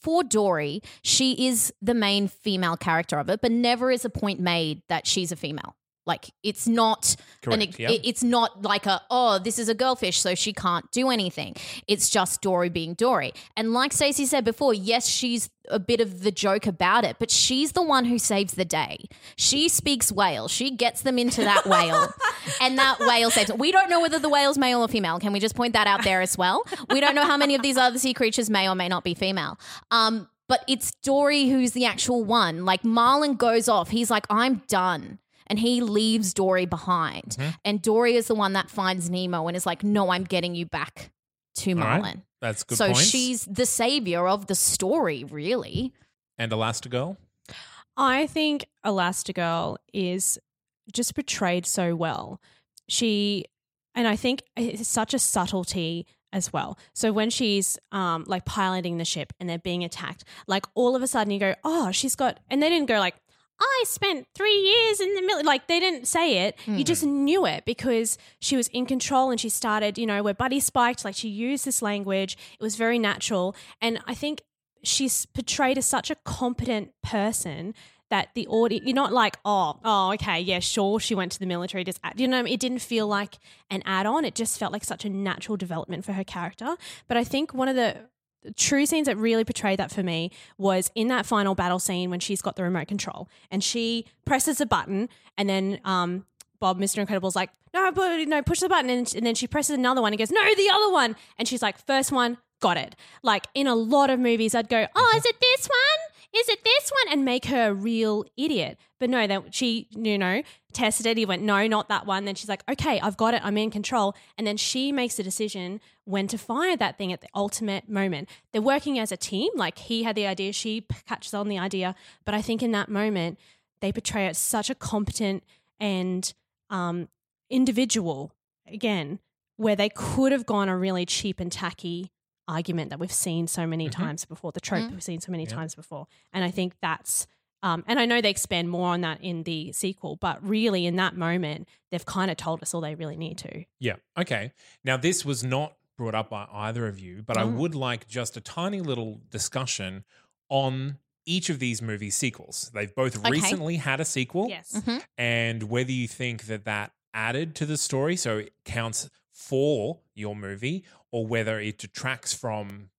Speaker 5: for Dory, she is the main female character of it, but never is a point made that she's a female. Like it's not
Speaker 3: Correct, yeah.
Speaker 5: it's not like a oh this is a girlfish so she can't do anything. It's just Dory being Dory. And like Stacie said before, yes, she's a bit of the joke about it, but she's the one who saves the day. She speaks whale. She gets them into that whale, and that whale saves. We don't know whether the whale's male or female. Can we just point that out there as well? We don't know how many of these other sea creatures may or may not be female. Um, but it's Dory who's the actual one. Like Marlin goes off. He's like, I'm done. And he leaves Dory behind.
Speaker 3: Mm-hmm.
Speaker 5: And Dory is the one that finds Nemo and is like, No, I'm getting you back to
Speaker 3: All right.
Speaker 5: Marlin.
Speaker 3: That's good
Speaker 5: so
Speaker 3: points.
Speaker 5: she's the savior of the story, really.
Speaker 3: and Elastigirl.
Speaker 4: I think Elastigirl is just portrayed so well. She, and I think it's such a subtlety as well. So when she's um, like piloting the ship and they're being attacked, like all of a sudden you go, oh, she's got, and they didn't go like, I spent three years in the military. Like they didn't say it. You hmm. just knew it because she was in control and she started, you know, where Buddy spiked. Like she used this language. It was very natural. And I think she's portrayed as such a competent person that the audience, you're not like, oh, oh, okay, yeah, sure, she went to the military. Just, you know, I mean? it didn't feel like an add on. It just felt like such a natural development for her character. But I think one of the true scenes that really portrayed that for me was in that final battle scene when she's got the remote control and she presses a button and then um, Bob, Mr. Incredible's like, no, no, push the button. And, and then she presses another one and goes, no, the other one. And she's like, first one, got it. Like in a lot of movies, I'd go, oh, is it this one? Is it this one? And make her a real idiot. But no, that she, you know, tested it. He went, no, not that one. Then she's like, okay, I've got it. I'm in control. And then she makes a decision when to fire that thing at the ultimate moment. They're working as a team. Like he had the idea, she catches on the idea. But I think in that moment, they portray it such a competent and um, individual again, where they could have gone a really cheap and tacky argument that we've seen so many times before, the trope we've seen so many times before. And I think that's, um, and I know they expand more on that in the sequel, but really in that moment, they've kind of told us all they really need to.
Speaker 3: Yeah. Okay. Now, this was not brought up by either of you, but I
Speaker 4: Mm.
Speaker 3: would like just a tiny little discussion on each of these movie sequels. They've both
Speaker 5: Okay.
Speaker 3: recently had a sequel.
Speaker 4: Yes.
Speaker 5: Mm-hmm.
Speaker 3: And whether you think that that added to the story, so it counts for your movie, or whether it detracts from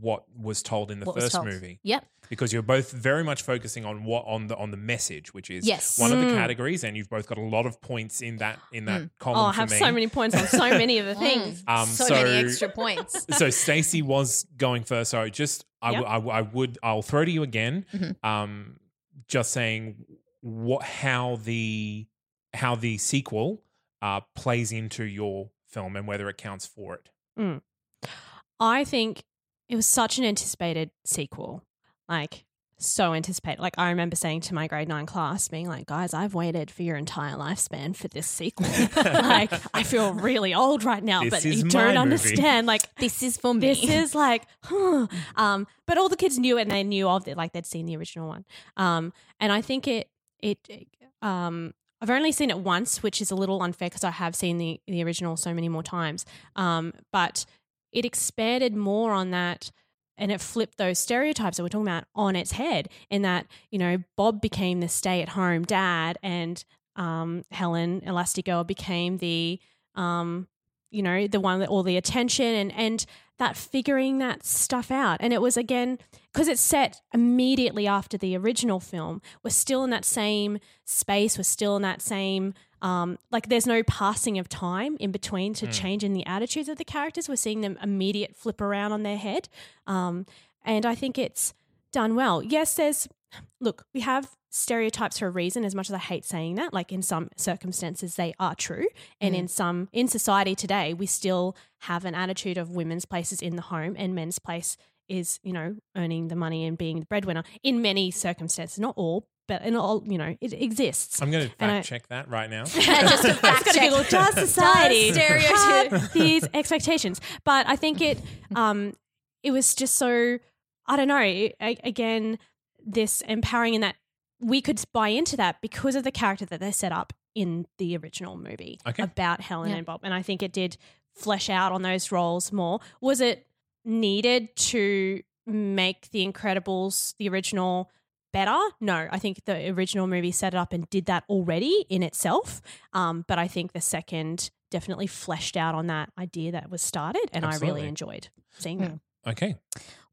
Speaker 3: what was told in the
Speaker 5: What
Speaker 3: first movie
Speaker 5: Yep.
Speaker 3: because you're both very much focusing on what on the on the message which is
Speaker 5: Yes.
Speaker 3: one of the
Speaker 4: Mm.
Speaker 3: categories and you've both got a lot of points in that in that
Speaker 5: Mm.
Speaker 3: column
Speaker 4: Oh, I
Speaker 3: for
Speaker 4: have
Speaker 3: me.
Speaker 4: so many points on so many of the things.
Speaker 3: Um,
Speaker 5: so,
Speaker 3: so-
Speaker 5: many extra points.
Speaker 3: so Stacie was going first. So just I,
Speaker 4: Yep.
Speaker 3: w- I w- I would I'll throw to you again.
Speaker 5: Mhm.
Speaker 3: Um, just saying what how the how the sequel uh, plays into your film and whether it counts for it.
Speaker 4: I think it was such an anticipated sequel. Like, so anticipated. Like, I remember saying to my grade nine class, being like, guys, I've waited for your entire lifespan for this sequel. like, I feel really old right now,
Speaker 3: This
Speaker 4: but you don't
Speaker 3: movie.
Speaker 4: understand. Like,
Speaker 5: this is for me.
Speaker 4: this is like, huh. um, but all the kids knew it and they knew of it, like they'd seen the original one. Um, and I think it, it, um, I've only seen it once, which is a little unfair because I have seen the the original so many more times. Um, but it expanded more on that, and it flipped those stereotypes that we're talking about on its head. In that, you know, Bob became the stay at home dad, and um, Helen Elastigirl became the um, you know, the one with all the attention and and that figuring that stuff out. And it was again because it's set immediately after the original film. We're still in that same space. We're still in that same um, like there's no passing of time in between to change in the attitudes of the characters. We're seeing them immediate flip around on their head, um, and I think it's done well. Yes, there's look, we have stereotypes for a reason as much as i hate saying that like in some circumstances they are true and in some in society today we still have an attitude of women's places in the home and men's place is you know earning the money and being the breadwinner in many circumstances not all but in all you know it exists
Speaker 3: I'm going to
Speaker 4: And I-
Speaker 3: fact check that right now.
Speaker 5: just a fact check.
Speaker 4: Google, does society
Speaker 5: Does stereotype-
Speaker 4: these expectations? But I think it um it was just so I don't know. a- again, this empowering in that we could buy into that because of the character that they set up in the original movie
Speaker 3: Okay.
Speaker 4: about Helen
Speaker 5: Yeah.
Speaker 4: and Bob, and I think it did flesh out on those roles more. Was it needed to make The Incredibles the original? Better? No, I think the original movie set it up and did that already in itself. Um, but I think the second definitely fleshed out on that idea that was started, and I really enjoyed seeing that.
Speaker 3: Okay.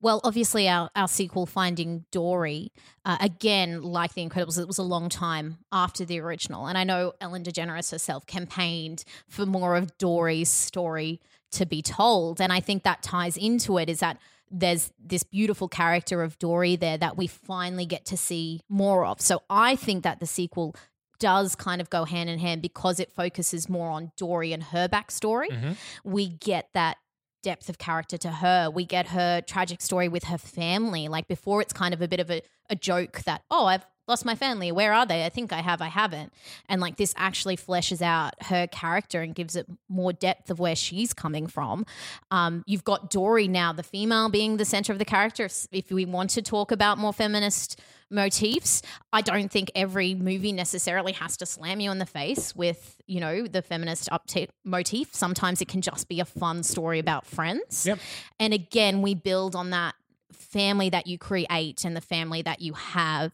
Speaker 5: Well, obviously, our, our sequel, Finding Dory, uh, again, like The Incredibles, it was a long time after the original. And I know Ellen DeGeneres herself campaigned for more of Dory's story to be told. And I think that ties into it is that there's this beautiful character of Dory there that we finally get to see more of. So I think that the sequel does kind of go hand in hand because it focuses more on Dory and her backstory.
Speaker 3: Mhm.
Speaker 5: We get that depth of character to her. We get her tragic story with her family. Like before, it's kind of a bit of a, a joke that, oh, I've lost my family. Where are they? I think I have, I haven't. And like this actually fleshes out her character and gives it more depth of where she's coming from. Um, you've got Dory now, the female being the center of the character. If, if we want to talk about more feminist motifs, I don't think every movie necessarily has to slam you in the face with, you know, the feminist upta- motif. Sometimes it can just be a fun story about friends.
Speaker 3: Yep.
Speaker 5: And again, we build on that family that you create and the family that you have.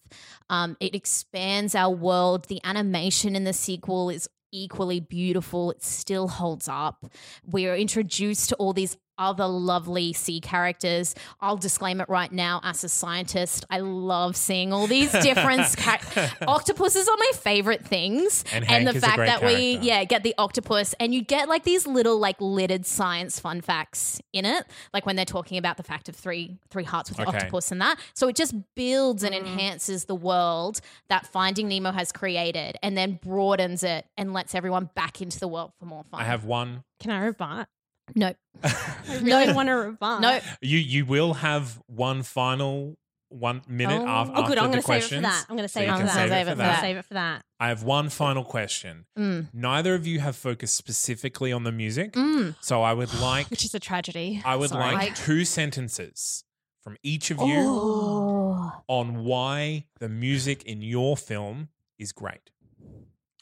Speaker 5: Um, it expands our world. The animation in the sequel is equally beautiful. It still holds up. We are introduced to all these other lovely sea characters. I'll disclaim it right now as a scientist. I love seeing all these different ca- octopuses are my favorite things.
Speaker 3: And Hank
Speaker 5: the fact
Speaker 3: great
Speaker 5: that we yeah, get the octopus and you get like these little like littered science fun facts in it. Like when they're talking about the fact of three three hearts with the
Speaker 3: Okay.
Speaker 5: octopus and that. So it just builds and mm. enhances the world that Finding Nemo has created and then broadens it and lets everyone back into the world for more fun.
Speaker 3: I have one.
Speaker 4: Can I rebut?
Speaker 5: No.
Speaker 4: I really want to rebut.
Speaker 5: No.
Speaker 3: You you will have one final one minute
Speaker 4: Oh,
Speaker 3: af-
Speaker 4: oh,
Speaker 3: after.
Speaker 4: I'm
Speaker 3: the
Speaker 4: going to save it for that. I'm going to save
Speaker 3: you
Speaker 4: it for that.
Speaker 3: save it
Speaker 5: Save
Speaker 3: for
Speaker 5: it for
Speaker 3: that.
Speaker 5: that.
Speaker 4: Save it for that.
Speaker 3: I have one final question.
Speaker 5: Mm.
Speaker 3: Neither of you have focused specifically on the music,
Speaker 5: Mm.
Speaker 3: so I would like
Speaker 4: Which is a tragedy.
Speaker 3: I would
Speaker 4: Sorry.
Speaker 3: like two sentences from each of you
Speaker 5: Oh.
Speaker 3: on why the music in your film is great.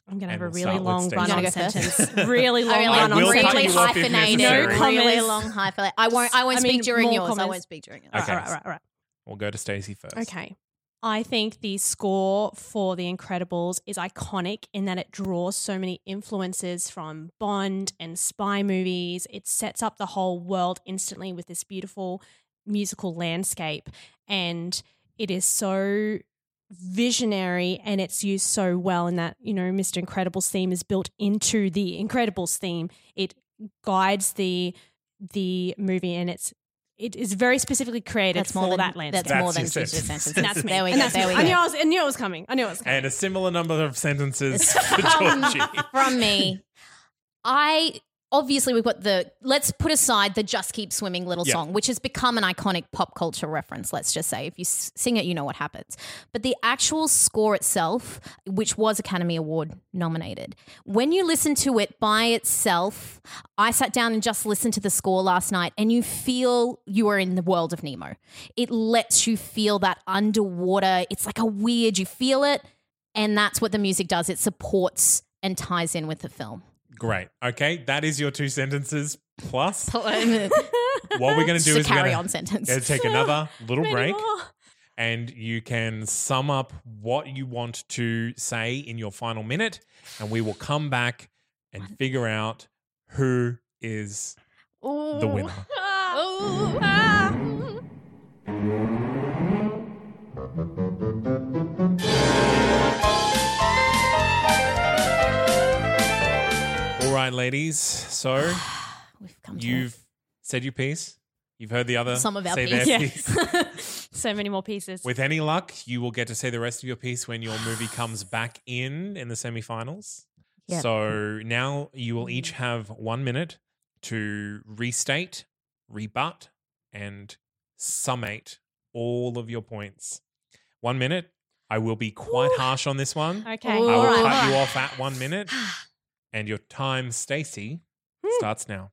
Speaker 4: I'm going to have a really long run-on
Speaker 5: wanna go
Speaker 4: sentence. really long
Speaker 5: really,
Speaker 4: run-on
Speaker 3: will
Speaker 5: really
Speaker 4: sentence.
Speaker 5: hyphenated.
Speaker 4: No comments.
Speaker 5: really long hyphenate. I won't. I won't
Speaker 4: I
Speaker 5: speak
Speaker 4: mean,
Speaker 5: during
Speaker 4: more
Speaker 5: yours. I
Speaker 4: comments.
Speaker 5: won't speak during yours.
Speaker 3: Okay.
Speaker 4: All right, all right, all right.
Speaker 3: We'll go to Stacie first.
Speaker 4: Okay. I think the score for The Incredibles is iconic in that it draws so many influences from Bond and spy movies. It sets up the whole world instantly with this beautiful musical landscape. And it is so visionary and it's used so well in that, you know, Mr. Incredible's theme is built into the Incredibles theme. It guides the the movie and it's it is very specifically created
Speaker 5: That's
Speaker 4: for
Speaker 5: more than
Speaker 4: that landscape.
Speaker 5: That's more than
Speaker 3: your
Speaker 5: two sentences.
Speaker 4: That's me.
Speaker 5: There we
Speaker 4: and
Speaker 5: go.
Speaker 4: that's
Speaker 5: There
Speaker 4: me.
Speaker 5: we
Speaker 4: I knew. I, was, I knew it was coming. I knew it was coming.
Speaker 3: And a similar number of sentences for
Speaker 5: from,
Speaker 3: Georgie.
Speaker 5: from me. I obviously we've got the let's put aside the just keep swimming little
Speaker 3: Yeah.
Speaker 5: song which has become an iconic pop culture reference let's just say. If you s- sing it you know what happens. But the actual score itself which was academy award nominated when you listen to it by itself i sat down and just listened to the score last night and you feel you are in the world of nemo. It lets you feel that underwater. It's like a weird you feel it and that's what the music does. It supports and ties in with the film
Speaker 3: Great. Okay, that is your two sentences plus.
Speaker 5: what
Speaker 3: we're going to do is we're
Speaker 5: carry
Speaker 3: gonna,
Speaker 5: on sentence.
Speaker 3: gonna take another little
Speaker 4: Many
Speaker 3: break,
Speaker 4: more.
Speaker 3: and you can sum up what you want to say in your final minute, and we will come back and figure out who is the winner.
Speaker 5: Ooh.
Speaker 4: Ah.
Speaker 3: Ladies. So
Speaker 5: We've come to
Speaker 3: you've said your piece. You've heard the other
Speaker 5: Some of our
Speaker 3: say
Speaker 5: piece.
Speaker 3: their piece.
Speaker 4: so many more pieces.
Speaker 3: With any luck, you will get to say the rest of your piece when your movie comes back in in the semifinals.
Speaker 5: Yep.
Speaker 3: So now you will each have one minute to restate, rebut, and summate all of your points. One minute. I will be quite harsh on this one.
Speaker 4: okay.
Speaker 5: Ooh.
Speaker 3: I will cut you off at one minute. And your time, Stacie, hmm. starts now.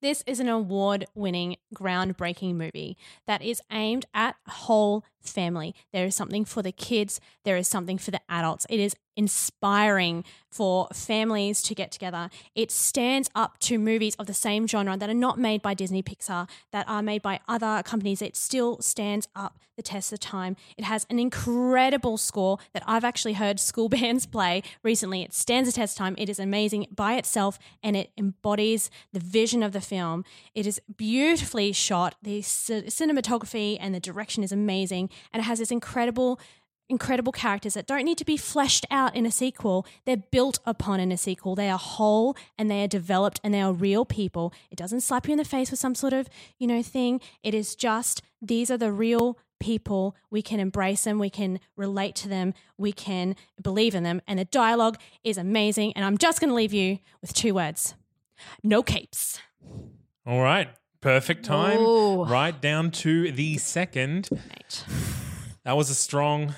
Speaker 4: This is an award winning, groundbreaking movie that is aimed at whole family. There is something for the kids, there is something for the adults. It is inspiring for families to get together. It stands up to movies of the same genre that are not made by Disney Pixar, that are made by other companies. It still stands up the test of time. It has an incredible score that I've actually heard school bands play recently. It stands the test of time. It is amazing by itself and it embodies the vision of the film. It is beautifully shot. The cinematography and the direction is amazing and it has this incredible incredible characters that don't need to be fleshed out in a sequel. They're built upon in a sequel. They are whole and they are developed and they are real people. It doesn't slap you in the face with some sort of, you know, thing. It is just these are the real people. We can embrace them, we can relate to them, we can believe in them. And the dialogue is amazing. And I'm just going to leave you with two words. No capes.
Speaker 3: All right. Perfect time.
Speaker 5: Ooh.
Speaker 3: Right down to the second.
Speaker 4: Mate.
Speaker 3: That was a strong,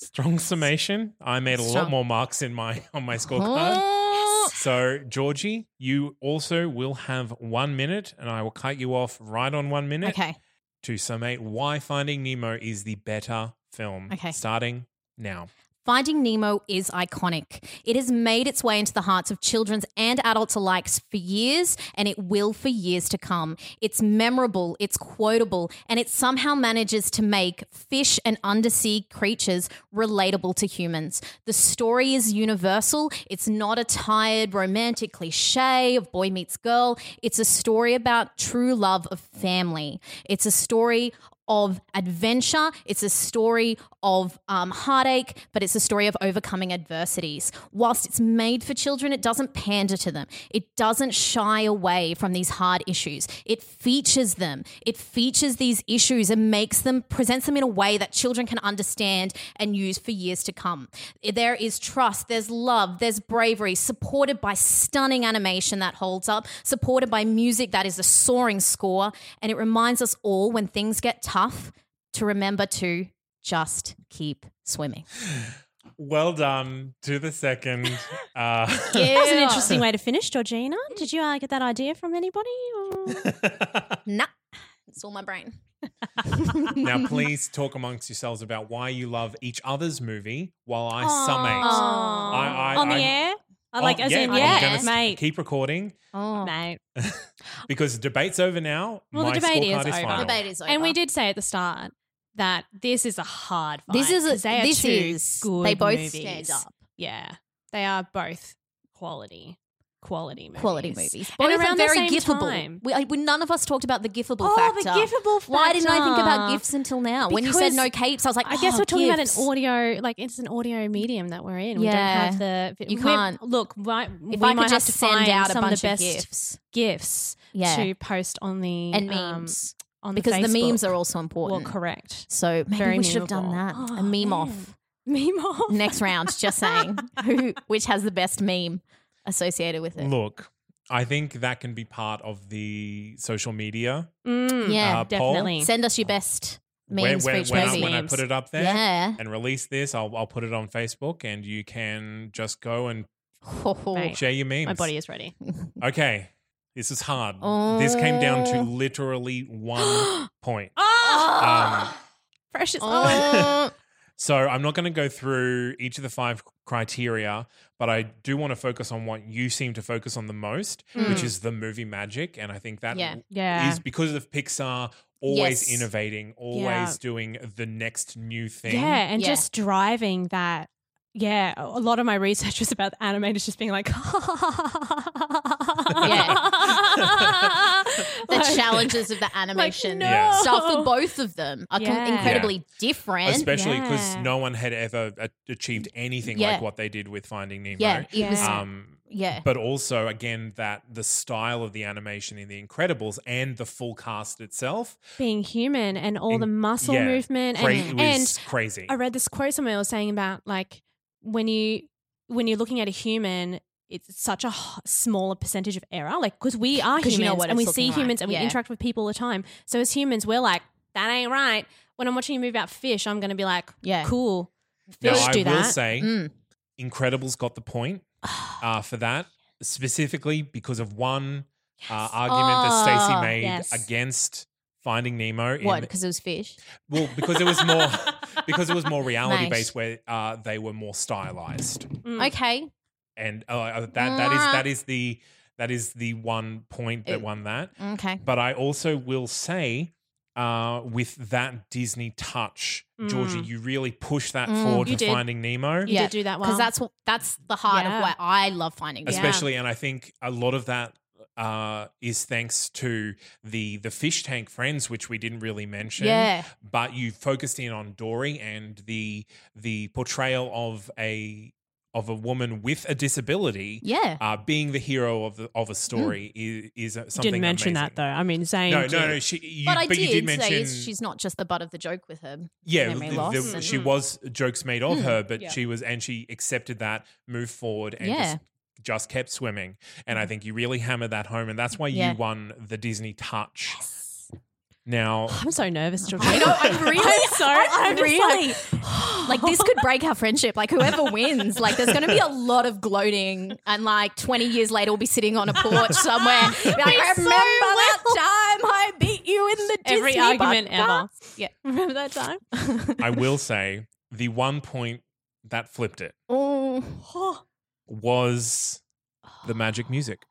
Speaker 3: strong summation. I made a lot more marks in my on my scorecard.
Speaker 5: Oh.
Speaker 3: So, Georgie, you also will have one minute, and I will cut you off right on one minute
Speaker 5: Okay.
Speaker 3: to summate why Finding Nemo is the better film.
Speaker 5: Okay.
Speaker 3: Starting now.
Speaker 5: Finding Nemo is iconic. It has made its way into the hearts of children and adults alike for years, and it will for years to come. It's memorable, it's quotable, and it somehow manages to make fish and undersea creatures relatable to humans. The story is universal. It's not a tired romantic cliche of boy meets girl. It's a story about true love of family. It's a story of adventure. It's a story of um, heartache, but it's a story of overcoming adversities. Whilst it's made for children, it doesn't pander to them. It doesn't shy away from these hard issues. It features them. It features these issues and makes them, presents them in a way that children can understand and use for years to come. There is trust, there's love, there's bravery, supported by stunning animation that holds up, supported by music that is a soaring score, and it reminds us all when things get tough to remember to just keep swimming.
Speaker 3: Well done to the second. Uh,
Speaker 4: That was an interesting way to finish, Georgina. Did you uh, get that idea from anybody? Or?
Speaker 5: Nah, it's all my brain.
Speaker 3: now, please talk amongst yourselves about why you love each other's movie while I summate.
Speaker 4: Aw.
Speaker 3: I- I-
Speaker 4: On the
Speaker 3: I'm-
Speaker 4: air? I
Speaker 3: Oh,
Speaker 4: like, as in,
Speaker 3: I'm
Speaker 4: yeah, mate.
Speaker 3: Keep recording
Speaker 5: Oh,
Speaker 4: mate.
Speaker 3: because the debate's over now.
Speaker 4: Well, the debate
Speaker 3: scorecard
Speaker 4: is over.
Speaker 3: final.
Speaker 5: debate is over.
Speaker 4: And we did say at the start that this is a hard fight.
Speaker 5: This is a-
Speaker 4: 'cause they are
Speaker 5: this
Speaker 4: two
Speaker 5: is-
Speaker 4: good
Speaker 5: they both
Speaker 4: movies.
Speaker 5: stand up.
Speaker 4: Yeah, they are both quality, quality movies.
Speaker 5: quality movies.
Speaker 4: And
Speaker 5: Both are
Speaker 4: around the
Speaker 5: very
Speaker 4: same
Speaker 5: giftable.
Speaker 4: time.
Speaker 5: We, I- we- none of us talked about the giftable
Speaker 4: Oh,
Speaker 5: factor.
Speaker 4: the giftable
Speaker 5: Why didn't I think about
Speaker 4: factor.
Speaker 5: gifts until now? when you said no capes, I was like,
Speaker 4: I guess
Speaker 5: oh,
Speaker 4: we're talking
Speaker 5: gifts.
Speaker 4: about an audio, like it's an audio medium that we're in. We don't have the.
Speaker 5: You can't-
Speaker 4: look. Right,
Speaker 5: If
Speaker 4: we
Speaker 5: I
Speaker 4: might
Speaker 5: could
Speaker 4: have
Speaker 5: just
Speaker 4: to
Speaker 5: send out a
Speaker 4: some
Speaker 5: bunch
Speaker 4: of the best
Speaker 5: gifts
Speaker 4: gifts
Speaker 5: Yeah.
Speaker 4: to post on the
Speaker 5: and
Speaker 4: um,
Speaker 5: memes,
Speaker 4: on
Speaker 5: because the,
Speaker 4: Facebook.
Speaker 5: memes are also important.
Speaker 4: well correct.
Speaker 5: So maybe
Speaker 4: Very
Speaker 5: we should have done that.
Speaker 4: memeable.
Speaker 5: a
Speaker 4: Oh,
Speaker 5: meme
Speaker 4: man.
Speaker 5: off
Speaker 4: Meme off
Speaker 5: next round. Just saying, who which has the best meme associated with it?
Speaker 3: Look, I think that can be part of the social media.
Speaker 4: Mm,
Speaker 5: Yeah,
Speaker 3: uh, poll.
Speaker 4: definitely.
Speaker 5: Send us your best
Speaker 3: When,
Speaker 5: memes
Speaker 3: when,
Speaker 5: for each
Speaker 3: when, I, when I put it up there
Speaker 5: Yeah.
Speaker 3: and release this, I'll, I'll put it on Facebook and you can just go and
Speaker 4: Mate.
Speaker 3: share your memes.
Speaker 4: My body is ready.
Speaker 3: Okay. This is hard. This came down to
Speaker 5: Oh.
Speaker 3: literally one point.
Speaker 4: Oh,
Speaker 3: Um,
Speaker 4: precious.
Speaker 5: Oh.
Speaker 3: So I'm not going to go through each of the five criteria, but I do want to focus on what you seem to focus on the most, which hmm. is the movie magic. And I think that is
Speaker 5: Yeah.
Speaker 4: Yeah.
Speaker 3: because of Pixar always
Speaker 5: Yes.
Speaker 3: innovating, always
Speaker 4: Yeah.
Speaker 3: doing the next new thing.
Speaker 4: Yeah, and
Speaker 5: Yeah.
Speaker 4: just driving that. Yeah, a a lot of my research was about the animators just being like,
Speaker 5: The the challenges of the animation
Speaker 4: no.
Speaker 3: Yeah.
Speaker 5: stuff for both of them are com-
Speaker 4: Yeah.
Speaker 5: incredibly different.
Speaker 3: Especially because
Speaker 4: Yeah.
Speaker 3: no one had ever achieved anything
Speaker 5: Yeah.
Speaker 3: like what they did with Finding Nemo.
Speaker 5: yeah, it was.
Speaker 3: Um,
Speaker 5: yeah,
Speaker 3: but also again that the style of the animation in The Incredibles and the full cast itself,
Speaker 4: Being human and all
Speaker 3: In-
Speaker 4: the muscle
Speaker 3: yeah,
Speaker 4: movement
Speaker 3: cra-
Speaker 4: and,
Speaker 3: it
Speaker 4: and
Speaker 3: crazy.
Speaker 4: I read this quote somewhere was saying about like when you when you're looking at a human, it's such a smaller percentage of error. Like because we are humans
Speaker 5: you know what
Speaker 4: and we see
Speaker 5: looking
Speaker 4: humans
Speaker 5: like.
Speaker 4: and
Speaker 5: Yeah.
Speaker 4: we interact with people all the time. So as humans, we're like that ain't right. When I'm watching a movie about fish, I'm going to be like,
Speaker 5: Yeah.
Speaker 4: cool.
Speaker 3: now
Speaker 4: Fish
Speaker 3: I
Speaker 4: do
Speaker 3: will
Speaker 4: that.
Speaker 3: say,
Speaker 5: Mm.
Speaker 3: Incredibles got the point uh, for that specifically because of one uh, argument that Stacie
Speaker 5: Oh,
Speaker 3: made
Speaker 4: yes.
Speaker 3: against Finding Nemo. In,
Speaker 5: what? Because it was fish.
Speaker 3: Well, because it was more because it was more reality
Speaker 5: Nice.
Speaker 3: based, where uh, they were more stylized,
Speaker 4: Mm.
Speaker 5: Okay,
Speaker 3: and uh, that that is that is the that is the one point that won that.
Speaker 5: okay.
Speaker 3: But I also will say, uh, with that Disney touch, Georgie,
Speaker 4: Mm.
Speaker 3: you really push that
Speaker 5: Mm.
Speaker 3: forward
Speaker 4: You
Speaker 3: to
Speaker 4: did.
Speaker 3: Finding Nemo.
Speaker 4: You did do that well.
Speaker 5: because that's what that's the heart
Speaker 4: Yeah.
Speaker 5: of what I love finding.
Speaker 4: Yeah.
Speaker 3: especially and i think a lot of that uh, is thanks to the the fish tank friends which we didn't really mention
Speaker 5: Yeah.
Speaker 3: but you focused in on dory and the the portrayal of a of a woman with a disability
Speaker 5: Yeah.
Speaker 3: uh, being the hero of the of a story is, is uh, something
Speaker 4: Didn't mention
Speaker 3: amazing.
Speaker 4: that though. I mean, saying
Speaker 3: no, no, no. She, you,
Speaker 5: but I
Speaker 3: you
Speaker 5: did,
Speaker 3: did mention
Speaker 5: say she's not just the butt of the joke with her.
Speaker 3: yeah,
Speaker 5: memory
Speaker 3: the-
Speaker 5: loss
Speaker 3: the-
Speaker 5: and-
Speaker 3: she was jokes made of
Speaker 5: Mm.
Speaker 3: her, but
Speaker 4: Yeah.
Speaker 3: she was and she accepted that, moved forward, and
Speaker 5: Yeah.
Speaker 3: just, just kept swimming. And I think you really hammered that home, and that's why
Speaker 5: Yeah.
Speaker 3: you won the Disney Touch. Now,
Speaker 4: I'm so nervous, Georgia.
Speaker 5: I know. I'm really
Speaker 4: I'm sorry.
Speaker 5: I'm
Speaker 4: just
Speaker 5: really
Speaker 4: like-
Speaker 5: like this could break our friendship. Like whoever wins, like there's going to be a lot of gloating, and like 20 years later, we'll be sitting on a porch somewhere. Be like, I
Speaker 4: so
Speaker 5: remember that time I beat you in the
Speaker 4: Every
Speaker 5: Disney
Speaker 4: argument
Speaker 5: podcast."
Speaker 4: ever.
Speaker 5: Yeah.
Speaker 4: Remember that time?
Speaker 3: I will say the one point that flipped it
Speaker 5: Oh.
Speaker 3: was the magic music,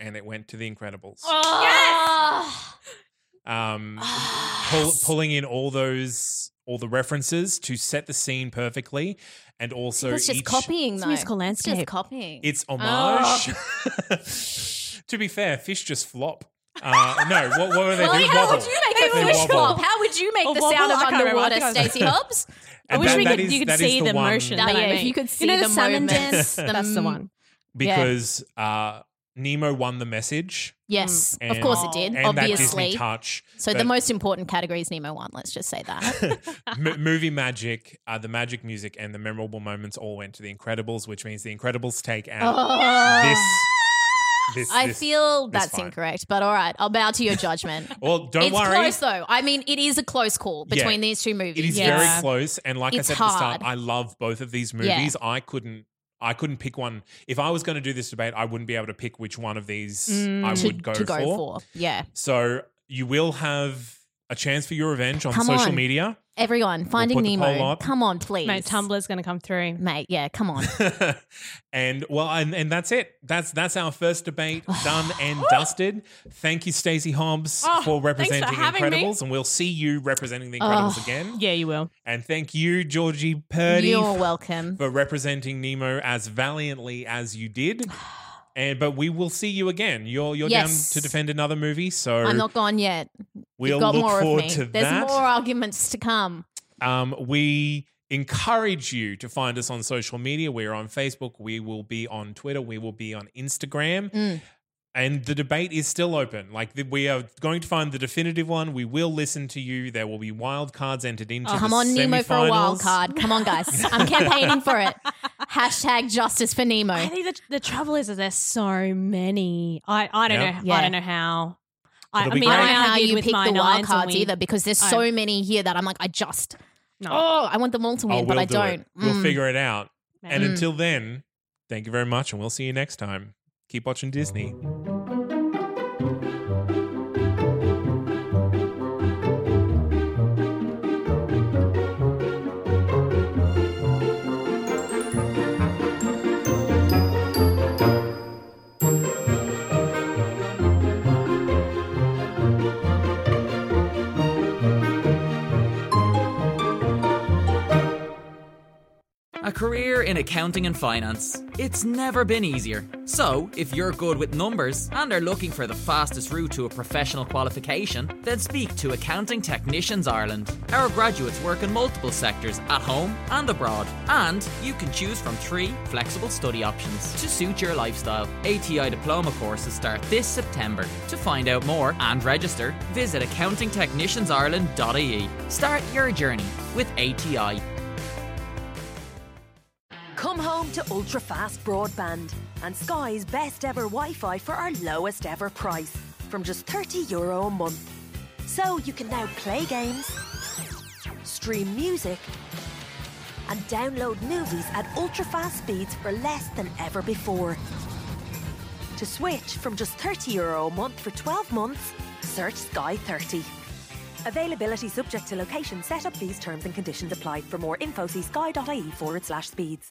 Speaker 3: and it went to The Incredibles. Ah.
Speaker 5: Yes.
Speaker 3: Um, pull, pulling in all those all the references to set the scene perfectly, and also
Speaker 5: It's just
Speaker 3: each,
Speaker 5: copying
Speaker 4: It's
Speaker 5: though.
Speaker 4: musical
Speaker 5: It's just
Speaker 4: landscape.
Speaker 5: copying.
Speaker 3: It's homage. to be fair, fish just flop. Uh, no, what, what were they?
Speaker 5: well,
Speaker 3: they
Speaker 5: how
Speaker 3: wobble.
Speaker 5: would you make
Speaker 3: They
Speaker 5: a fish
Speaker 3: wobble.
Speaker 5: flop? How would you make
Speaker 4: A
Speaker 5: the
Speaker 4: wobble?
Speaker 5: sound of
Speaker 4: I can't remember. I
Speaker 5: underwater,
Speaker 4: think
Speaker 5: Stacie Hobbs?
Speaker 4: I wish
Speaker 3: that-
Speaker 4: we could,
Speaker 3: is-
Speaker 4: you could see
Speaker 3: the
Speaker 4: the, motion.
Speaker 5: That-
Speaker 4: that I
Speaker 5: yeah, if you could see
Speaker 4: you know
Speaker 5: the
Speaker 4: the, salmon
Speaker 5: movements,
Speaker 4: dance. That's the one.
Speaker 3: because uh, Nemo won the message.
Speaker 5: Yes, of course it did.
Speaker 3: And that
Speaker 5: obviously.
Speaker 3: Disney touch.
Speaker 5: so the most important category is Nemo won. Let's just say that.
Speaker 3: m- movie magic, uh, the magic music, and the memorable moments all went to The Incredibles, which means The Incredibles take out this. This,
Speaker 5: Oh. I
Speaker 3: this-
Speaker 5: feel
Speaker 3: this
Speaker 5: that's
Speaker 3: fight.
Speaker 5: incorrect, but all right, I'll bow to your judgment.
Speaker 3: Well, don't
Speaker 5: it's
Speaker 3: worry.
Speaker 5: It's close though. I mean, it is a close call
Speaker 3: Yeah.
Speaker 5: between these two movies.
Speaker 3: It is
Speaker 4: Yeah.
Speaker 3: very close, and like
Speaker 5: It's
Speaker 3: I said at the start. I love both of these
Speaker 5: Yeah.
Speaker 3: movies. I couldn't, I couldn't pick one. If I was going to do this debate, I wouldn't be able to pick which one of these mm, I
Speaker 5: to,
Speaker 3: would go,
Speaker 5: to go
Speaker 3: for.
Speaker 5: for. Yeah.
Speaker 3: So you will have a chance for your revenge on
Speaker 5: Come
Speaker 3: social
Speaker 5: on.
Speaker 3: media.
Speaker 5: Everyone, Finding
Speaker 3: put the poll
Speaker 5: Nemo. Come on, please.
Speaker 4: Mate, Tumblr's going to come through.
Speaker 5: Mate, yeah, come on.
Speaker 3: and well, and, and that's it. That's that's our first debate done and dusted. Thank you, Stacie Hobbs,
Speaker 4: Oh,
Speaker 3: for
Speaker 4: thanks for
Speaker 3: representing
Speaker 4: having me.
Speaker 3: Incredibles, and we'll see you representing the Incredibles oh, again.
Speaker 4: Yeah, you will.
Speaker 3: And thank you, Georgie Purdie,
Speaker 5: You're welcome.
Speaker 3: for representing Nemo as valiantly as you did. And but we will see you again. You're you're
Speaker 5: Yes.
Speaker 3: down to defend another movie, so
Speaker 5: I'm not gone yet.
Speaker 3: We'll
Speaker 5: You've got
Speaker 3: look
Speaker 5: more
Speaker 3: forward
Speaker 5: of me.
Speaker 3: to
Speaker 5: There's
Speaker 3: that.
Speaker 5: more arguments to come.
Speaker 3: Um, we encourage you to find us on social media. We're on Facebook. We will be on Twitter. We will be on Instagram.
Speaker 5: Mm.
Speaker 3: And the debate is still open. Like the, we are going to find the definitive one. We will listen to you. There will be wild cards entered into.
Speaker 5: Oh, Come
Speaker 3: the
Speaker 5: on, Nemo for a wild card. Come on, guys. I'm campaigning for it. Hashtag justice for Nemo.
Speaker 4: I think the, the trouble is that there's so many. I, I don't
Speaker 3: Yep.
Speaker 4: know.
Speaker 5: Yeah.
Speaker 4: I don't know how. I, I mean,
Speaker 3: great.
Speaker 5: I don't know how you pick the wild cards either because there's
Speaker 4: I-
Speaker 5: so many here that I'm like, I just,
Speaker 4: No.
Speaker 5: oh, I want them all to win,
Speaker 3: Oh,
Speaker 5: but
Speaker 3: we'll
Speaker 5: I
Speaker 3: do
Speaker 5: don't.
Speaker 3: it. We'll
Speaker 5: Mm.
Speaker 3: figure it out. And
Speaker 4: Mm.
Speaker 3: until then, thank you very much, and we'll see you next time. Keep watching Disney.
Speaker 6: Career in accounting and finance. It's never been easier. So, if you're good with numbers and are looking for the fastest route to a professional qualification, then speak to Accounting Technicians Ireland. Our graduates work in multiple sectors at home and abroad, and you can choose from three flexible study options to suit your lifestyle. ATI diploma courses start this September. To find out more and register, visit accountingtechniciansireland.ie. Start your journey with ATI.
Speaker 2: Come home to ultra fast broadband and Sky's best ever Wi Fi for our lowest ever price from just €30 Euro a month. So you can now play games, stream music, and download movies at ultra fast speeds for less than ever before. To switch from just €30 Euro a month for 12 months, search Sky 30. Availability subject to location, set up these terms and conditions apply. For more info, see sky.ie forward slash speeds.